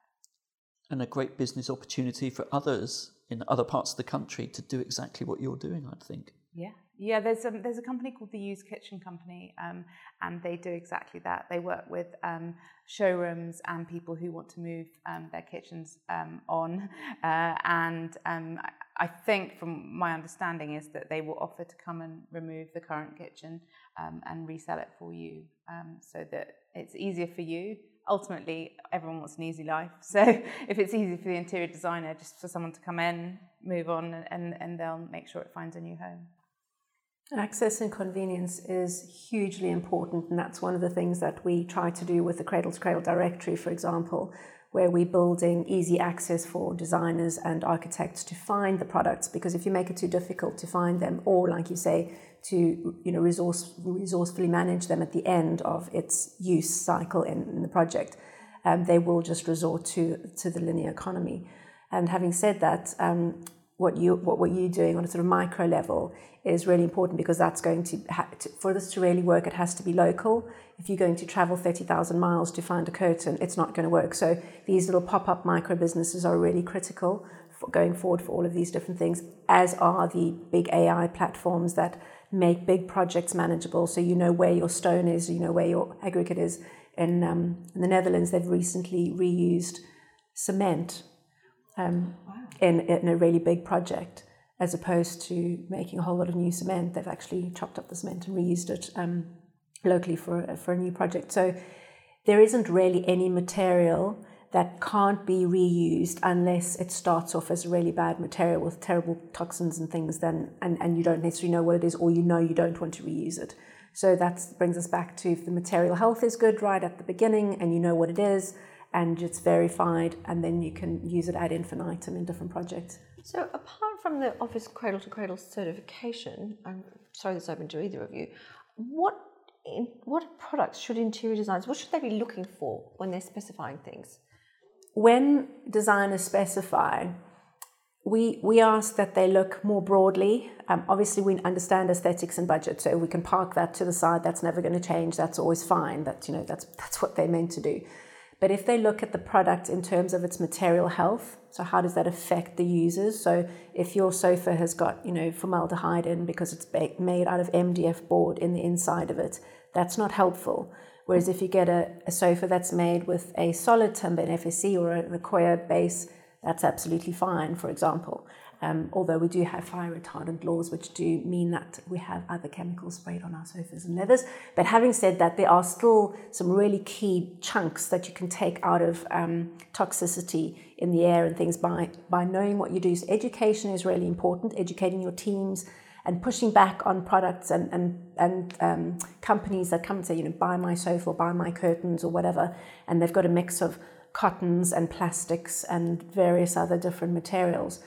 and a great business opportunity for others in other parts of the country to do exactly what you're doing, I'd think. Yeah, yeah. There's there's a company called the Used Kitchen Company, um, and they do exactly that. They work with um, showrooms and people who want to move um, their kitchens um, on, uh, and um, I think, from my understanding, is that they will offer to come and remove the current kitchen and resell it for you, so that it's easier for you ultimately everyone wants an easy life. So <laughs> if it's easy for the interior designer, just for someone to come in, move on, and, and they'll make sure it finds a new home. Access and convenience is hugely important, and that's one of the things that we try to do with the Cradle to Cradle directory, for example, where we're building easy access for designers and architects to find the products. Because if you make it too difficult to find them, or like you say, to you know resource resourcefully manage them at the end of its use cycle in, in the project, um, they will just resort to to the linear economy. And having said that, um, what you what were you doing on a sort of micro level is really important because that's going to, ha- to for this to really work. It has to be local. If you're going to travel thirty thousand miles to find a curtain, it's not going to work. So these little pop up micro businesses are really critical for going forward for all of these different things. As are the big AI platforms that make big projects manageable. So you know where your stone is, you know where your aggregate is. In, um, in the Netherlands, they've recently reused cement um, wow. In, in a really big project, as opposed to making a whole lot of new cement. They've actually chopped up the cement and reused it um, locally for, for a new project. So there isn't really any material that can't be reused unless it starts off as a really bad material with terrible toxins and things then and, and you don't necessarily know what it is or you know you don't want to reuse it. So that brings us back to if the material health is good right at the beginning and you know what it is and it's verified and then you can use it ad infinitum in different projects. So apart from the Office Cradle to Cradle certification, I'm sorry this open to either of you, what in, what products should interior designers, what should they be looking for when they're specifying things? when designers specify, we, we ask that they look more broadly. Um, obviously, we understand aesthetics and budget, so we can park that to the side. That's never going to change. That's always fine. That you know, that's that's what they're meant to do. But if they look at the product in terms of its material health, so how does that affect the users? So if your sofa has got you know formaldehyde in because it's made out of MDF board in the inside of it, that's not helpful. Whereas if you get a, a sofa that's made with a solid timber, an FSC or an Accoya base, that's absolutely fine, for example. Um, although we do have fire retardant laws, which do mean that we have other chemicals sprayed on our sofas and leathers. But having said that, there are still some really key chunks that you can take out of um, toxicity in the air and things by, by knowing what you do. So education is really important, educating your teams, and pushing back on products and, and, and um, companies that come and say, you know, buy my sofa or buy my curtains or whatever, and they've got a mix of cottons and plastics and various other different materials.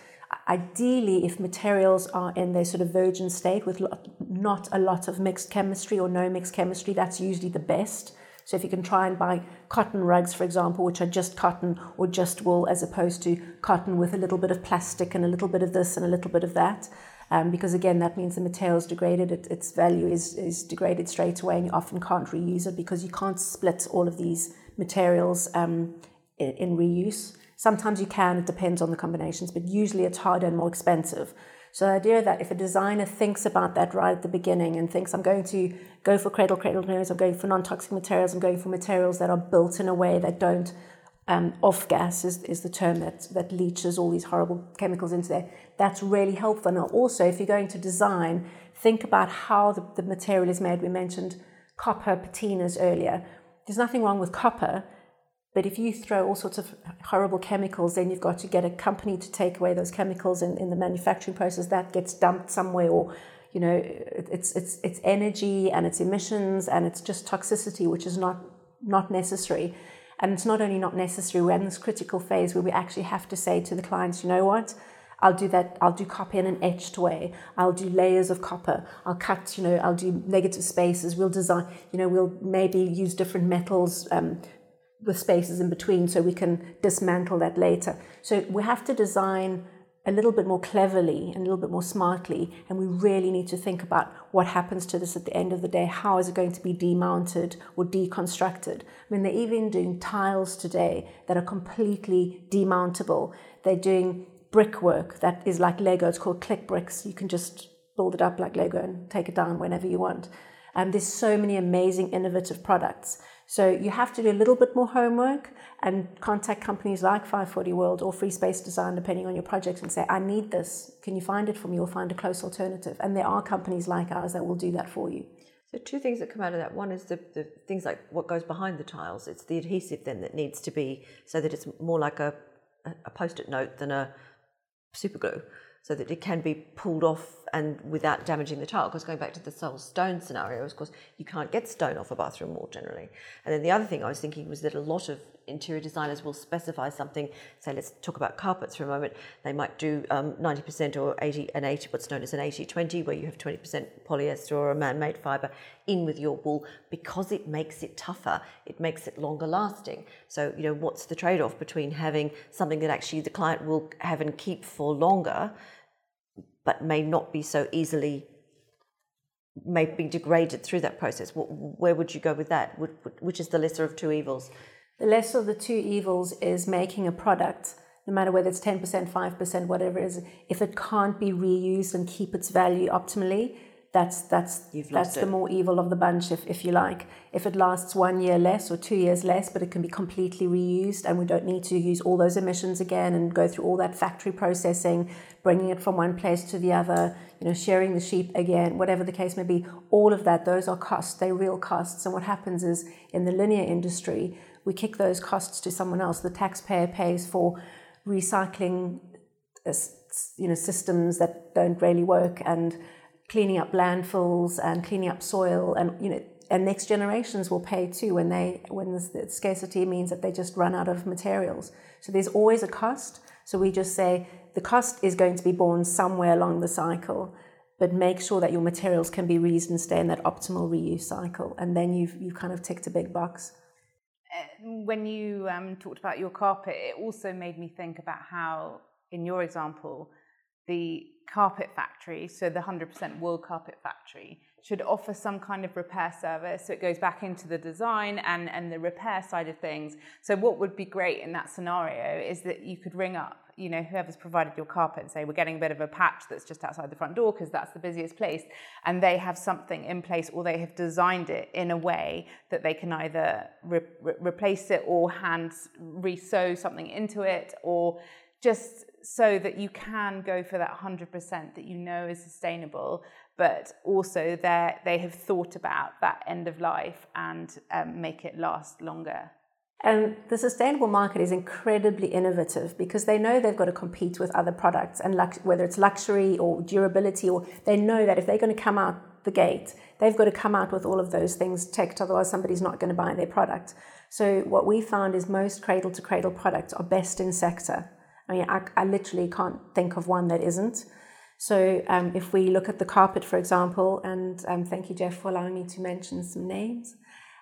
Ideally, if materials are in their sort of virgin state with not a lot of mixed chemistry or no mixed chemistry, that's usually the best. So if you can try and buy cotton rugs, for example, which are just cotton or just wool, as opposed to cotton with a little bit of plastic and a little bit of this and a little bit of that, um, because again, that means the material is degraded, it, its value is, is degraded straight away, and you often can't reuse it because you can't split all of these materials um, in, in reuse. Sometimes you can, it depends on the combinations, but usually it's harder and more expensive. So the idea that if a designer thinks about that right at the beginning and thinks I'm going to go for cradle cradle materials, I'm going for non-toxic materials, I'm going for materials that are built in a way that don't um, off gas is, is the term that, that leaches all these horrible chemicals into there. That's really helpful. And also, if you're going to design, think about how the, the material is made. We mentioned copper patinas earlier. There's nothing wrong with copper, but if you throw all sorts of horrible chemicals, then you've got to get a company to take away those chemicals in, in the manufacturing process. That gets dumped somewhere, or you know, it's it's it's energy and it's emissions and it's just toxicity, which is not not necessary. And it's not only not necessary, we're in this critical phase where we actually have to say to the clients, you know what? I'll do that, I'll do copper in an etched way. I'll do layers of copper. I'll cut, you know, I'll do negative spaces. We'll design, you know, we'll maybe use different metals um, with spaces in between so we can dismantle that later. So we have to design a little bit more cleverly and a little bit more smartly. And we really need to think about what happens to this at the end of the day. How is it going to be demounted or deconstructed? I mean, they're even doing tiles today that are completely demountable. They're doing brickwork that is like Lego. It's called click bricks. You can just build it up like Lego and take it down whenever you want. And there's so many amazing innovative products. So you have to do a little bit more homework and contact companies like 540 World or Free Space Design, depending on your project, and say, I need this. Can you find it for me or find a close alternative? And there are companies like ours that will do that for you. So two things that come out of that. One is the, the things like what goes behind the tiles. It's the adhesive then that needs to be so that it's more like a, a post-it note than a super glue so that it can be pulled off and without damaging the tile. Because going back to the whole stone scenario, of course, you can't get stone off a bathroom wall generally. And then the other thing I was thinking was that a lot of interior designers will specify something. Say, let's talk about carpets for a moment. They might do um, 90% or 80 and 80, what's known as an 80-20, where you have 20% polyester or a man-made fibre in with your wool because it makes it tougher. It makes it longer lasting. So, you know, what's the trade-off between having something that actually the client will have and keep for longer but may not be so easily may be degraded through that process. Where would you go with that? Which is the lesser of two evils? The lesser of the two evils is making a product, no matter whether it's 10%, 5%, whatever it is, if it can't be reused and keep its value optimally, that's that's that's the more evil of the bunch if, if you like. If it lasts one year less or two years less but it can be completely reused and we don't need to use all those emissions again and go through all that factory processing bringing it from one place to the other you know sharing the sheep again whatever the case may be. All of that those are costs. They're real costs. And what happens is in the linear industry we kick those costs to someone else. The taxpayer pays for recycling uh, you know systems that don't really work and cleaning up landfills and cleaning up soil and you know and next generations will pay too when they when the scarcity means that they just run out of materials. So there's always a cost. So we just say the cost is going to be borne somewhere along the cycle but make sure that your materials can be reused and stay in that optimal reuse cycle. And then you've you've kind of ticked a big box. Uh, when you um, talked about your carpet it also made me think about how in your example the carpet factory, so the 100% wool carpet factory, should offer some kind of repair service. So it goes back into the design and, and the repair side of things. So what would be great in that scenario is that you could ring up, you know, whoever's provided your carpet and say, we're getting a bit of a patch that's just outside the front door because that's the busiest place. And they have something in place or they have designed it in a way that they can either re- re- replace it or hand re-sew something into it or just so that you can go for that 100% that you know is sustainable, but also that they have thought about that end of life and um, make it last longer. And the sustainable market is incredibly innovative because they know they've got to compete with other products, and lux- whether it's luxury or durability, or they know that if they're going to come out the gate, they've got to come out with all of those things ticked, otherwise, somebody's not going to buy their product. So, what we found is most cradle to cradle products are best in sector. I mean, I, I literally can't think of one that isn't. So um, if we look at the carpet, for example, and um, thank you, Jeff, for allowing me to mention some names.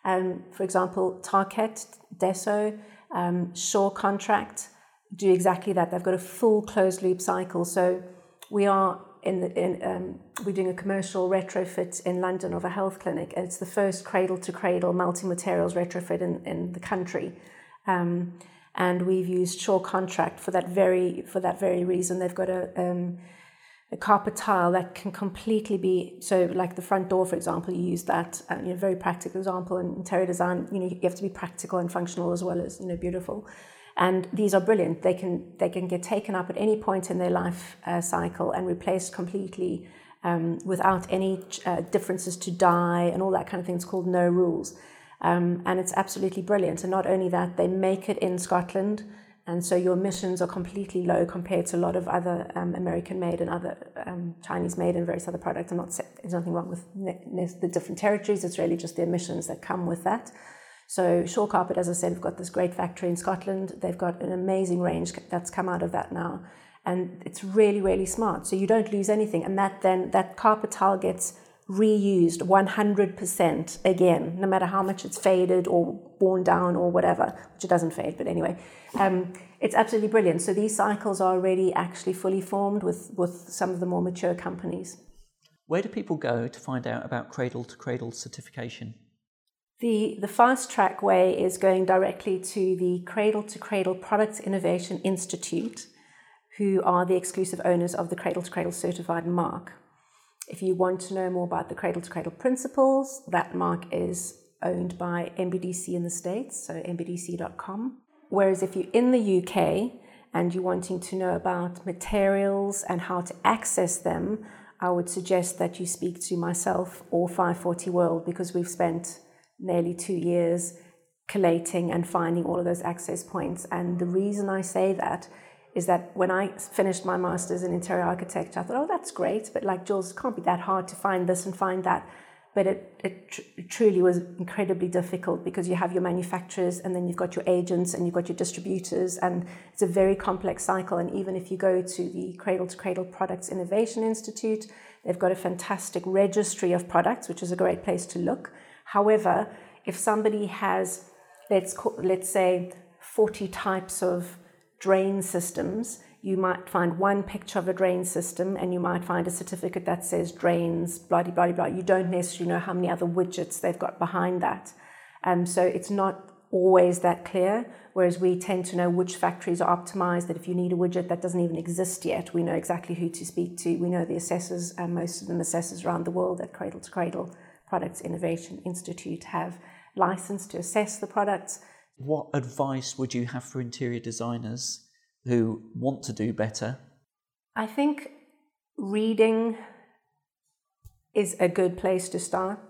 Um, for example, Tarkett, Desso, um, Shaw Contract do exactly that. They've got a full closed loop cycle. So we are in, the, in um, we're doing a commercial retrofit in London of a health clinic, and it's the first cradle to cradle multi materials retrofit in, in the country. Um, and we've used Shaw Contract for that very for that very reason. They've got a um, a carpet tile that can completely be so like the front door for example you use that uh, you know very practical example in interior design. You know you have to be practical and functional as well as you know beautiful. And these are brilliant. They can they can get taken up at any point in their life uh, cycle and replaced completely um, without any uh, differences to dye and all that kind of thing. It's called no rules um, and it's absolutely brilliant. And not only that, they make it in Scotland. And so your emissions are completely low compared to a lot of other um, American made and other um, Chinese made and various other products. I'm not there's nothing wrong with the different territories. It's really just the emissions that come with that. So Shaw Carpet, as I said, have got this great factory in Scotland. They've got an amazing range that's come out of that now. And it's really, really smart. So you don't lose anything. And that then, that carpet tile gets reused 100% again, no matter how much it's faded or worn down or whatever, which it doesn't fade, but anyway. Um, it's absolutely brilliant. So these cycles are already actually fully formed with, with some of the more mature companies. Where do people go to find out about cradle to cradle certification? The, the fast track way is going directly to the Cradle to Cradle Products Innovation Institute, who are the exclusive owners of the Cradle to Cradle certified mark. If you want to know more about the cradle to cradle principles, that mark is owned by MBDC in the States, so mbdc.com. Whereas if you're in the UK and you're wanting to know about materials and how to access them, I would suggest that you speak to myself or 540 World because we've spent nearly two years collating and finding all of those access points. And the reason I say that is that when I finished my master's in interior architecture, I thought, oh, that's great, but like Jules, it can't be that hard to find this and find that. But it, it, tr- truly was incredibly difficult because you have your manufacturers and then you've got your agents and you've got your distributors, and it's a very complex cycle. And even if you go to the Cradle to Cradle Products Innovation Institute, they've got a fantastic registry of products, which is a great place to look. However, if somebody has, let's, call, let's say, 40 types of drain systems, you might find one picture of a drain system and you might find a certificate that says drains, blah, blah, blah, blah. You don't necessarily know how many other widgets they've got behind that. Um, so it's not always that clear, whereas we tend to know which factories are optimized, that if you need a widget that doesn't even exist yet, we know exactly who to speak to. We know the assessors, and most of them assessors around the world at Cradle to Cradle Products Innovation Institute have license to assess the products. What advice would you have for interior designers who want to do better? I think reading is a good place to start.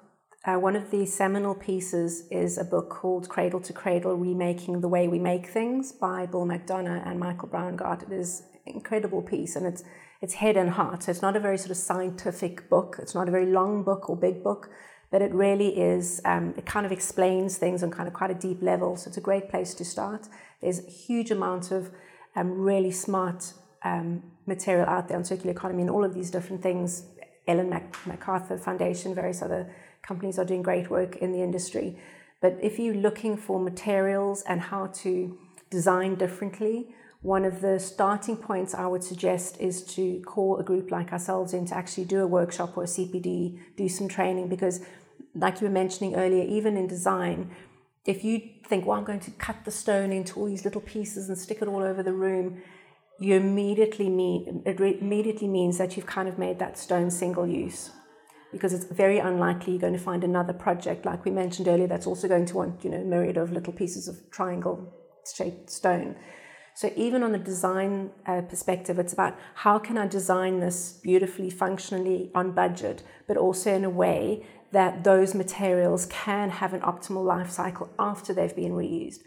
Uh, one of the seminal pieces is a book called Cradle to Cradle Remaking the Way We Make Things by Bill McDonough and Michael Braungart. It is an incredible piece and it's, it's head and heart. So it's not a very sort of scientific book, it's not a very long book or big book, but it really is, um, it kind of explains things on kind of quite a deep level. So it's a great place to start. There's a huge amount of um, really smart um, material out there on circular economy and all of these different things. Ellen MacArthur Foundation, various other companies are doing great work in the industry. But if you're looking for materials and how to design differently, one of the starting points I would suggest is to call a group like ourselves in to actually do a workshop or a CPD, do some training, because, like you were mentioning earlier, even in design, if you think, well, I'm going to cut the stone into all these little pieces and stick it all over the room, you immediately mean it immediately means that you've kind of made that stone single use because it's very unlikely you're going to find another project like we mentioned earlier that's also going to want you know myriad of little pieces of triangle shaped stone so even on the design uh, perspective it's about how can i design this beautifully functionally on budget but also in a way that those materials can have an optimal life cycle after they've been reused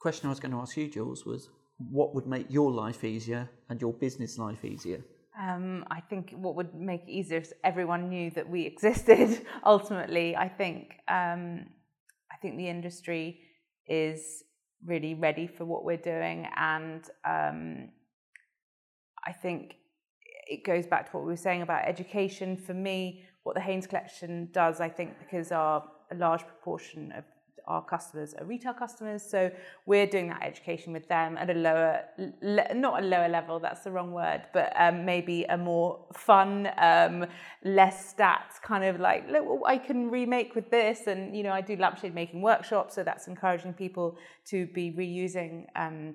question i was going to ask you jules was what would make your life easier and your business life easier um, I think what would make it easier if everyone knew that we <laughs> existed. ultimately, I think um, I think the industry is really ready for what we're doing, and um, I think it goes back to what we were saying about education. For me, what the Haines Collection does, I think, because our a large proportion of our customers are retail customers. So we're doing that education with them at a lower, le- not a lower level, that's the wrong word, but um, maybe a more fun, um, less stats kind of like, look, I can remake with this. And, you know, I do lampshade making workshops. So that's encouraging people to be reusing. Um,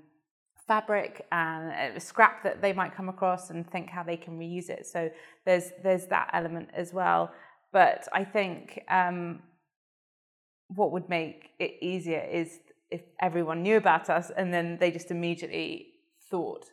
fabric and scrap that they might come across and think how they can reuse it. So there's there's that element as well. But I think um, what would make it easier is if everyone knew about us and then they just immediately thought,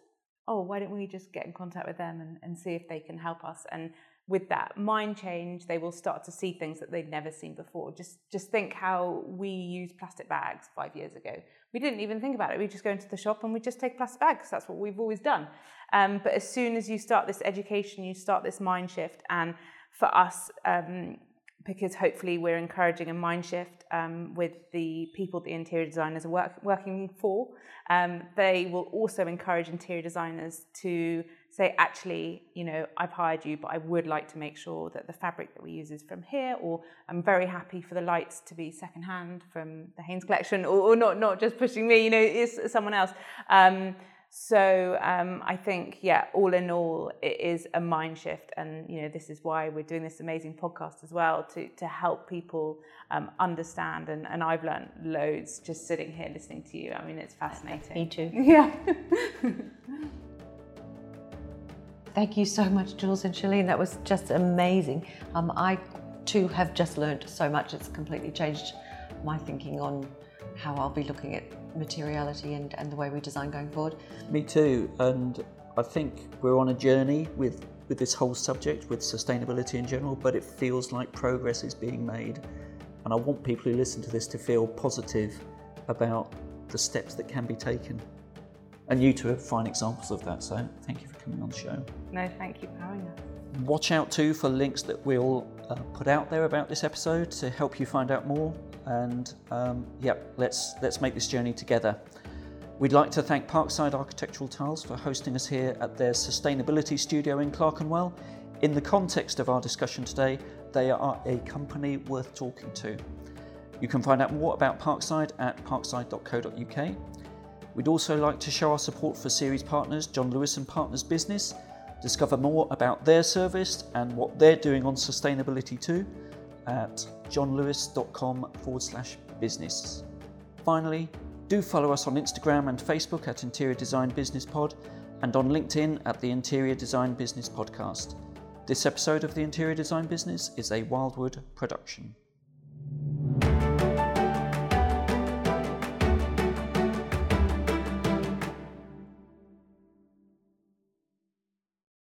oh, why don't we just get in contact with them and, and see if they can help us? And with that mind change, they will start to see things that they'd never seen before. Just just think how we used plastic bags five years ago. We didn't even think about it. We just go into the shop and we just take plastic bags. That's what we've always done. Um, but as soon as you start this education, you start this mind shift. And for us, um, because hopefully we're encouraging a mind shift um, with the people the interior designers are work, working for. Um, they will also encourage interior designers to say, actually, you know, I've hired you, but I would like to make sure that the fabric that we use is from here, or I'm very happy for the lights to be secondhand from the Haines collection, or, or not, not just pushing me, you know, it's someone else. Um, so um, I think, yeah, all in all, it is a mind shift, and you know this is why we're doing this amazing podcast as well to to help people um, understand. And, and I've learned loads just sitting here listening to you. I mean, it's fascinating. Me too. <laughs> Yeah. <laughs> Thank you so much, Jules and Chaline. That was just amazing. Um, I too have just learned so much. It's completely changed my thinking on how I'll be looking at materiality and, and the way we design going forward. Me too, and I think we're on a journey with, with this whole subject, with sustainability in general, but it feels like progress is being made. And I want people who listen to this to feel positive about the steps that can be taken. And you two are fine examples of that, so thank you for coming on the show. No, thank you for having us. Watch out too for links that we'll uh, put out there about this episode to help you find out more. And um, let's let's make this journey together. We'd like to thank Parkside Architectural Tiles for hosting us here at their sustainability studio in Clerkenwell. In the context of our discussion today, they are a company worth talking to. You can find out more about Parkside at parkside.co.uk. We'd also like to show our support for series partners John Lewis and Partners Business, discover more about their service and what they're doing on sustainability too at johnlewis.com forward slash business. Finally, do follow us on Instagram and Facebook at Interior Design Business Pod and on LinkedIn at the Interior Design Business Podcast. This episode of the Interior Design Business is a Wildwood production.